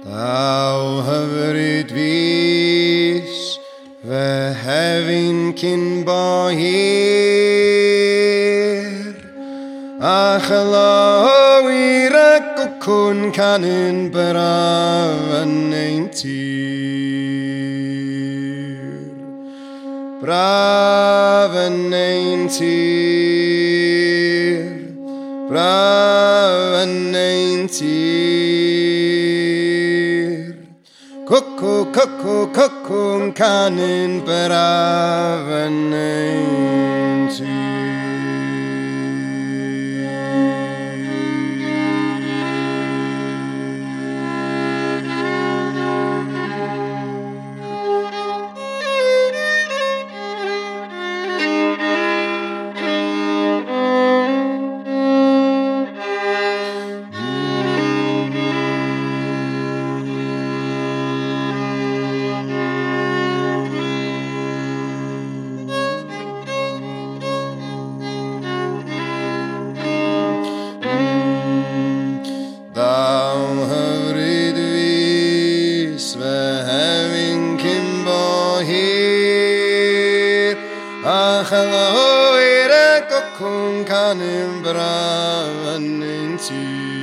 Thou hyfryd fys, fy hefyn cyn bo hir, a chylawir ac o canyn braf yn ein tir. Braf yn ein tir, braf yn ein tir. Cwcw, cwcw'n canyn braf hir a chylwyr y gocwn canyn braf yn ein tir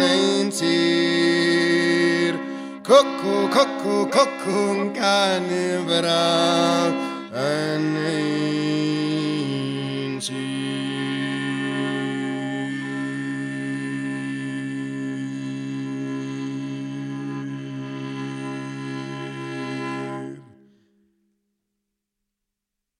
ein tir cwcw, cwcw'n canu braf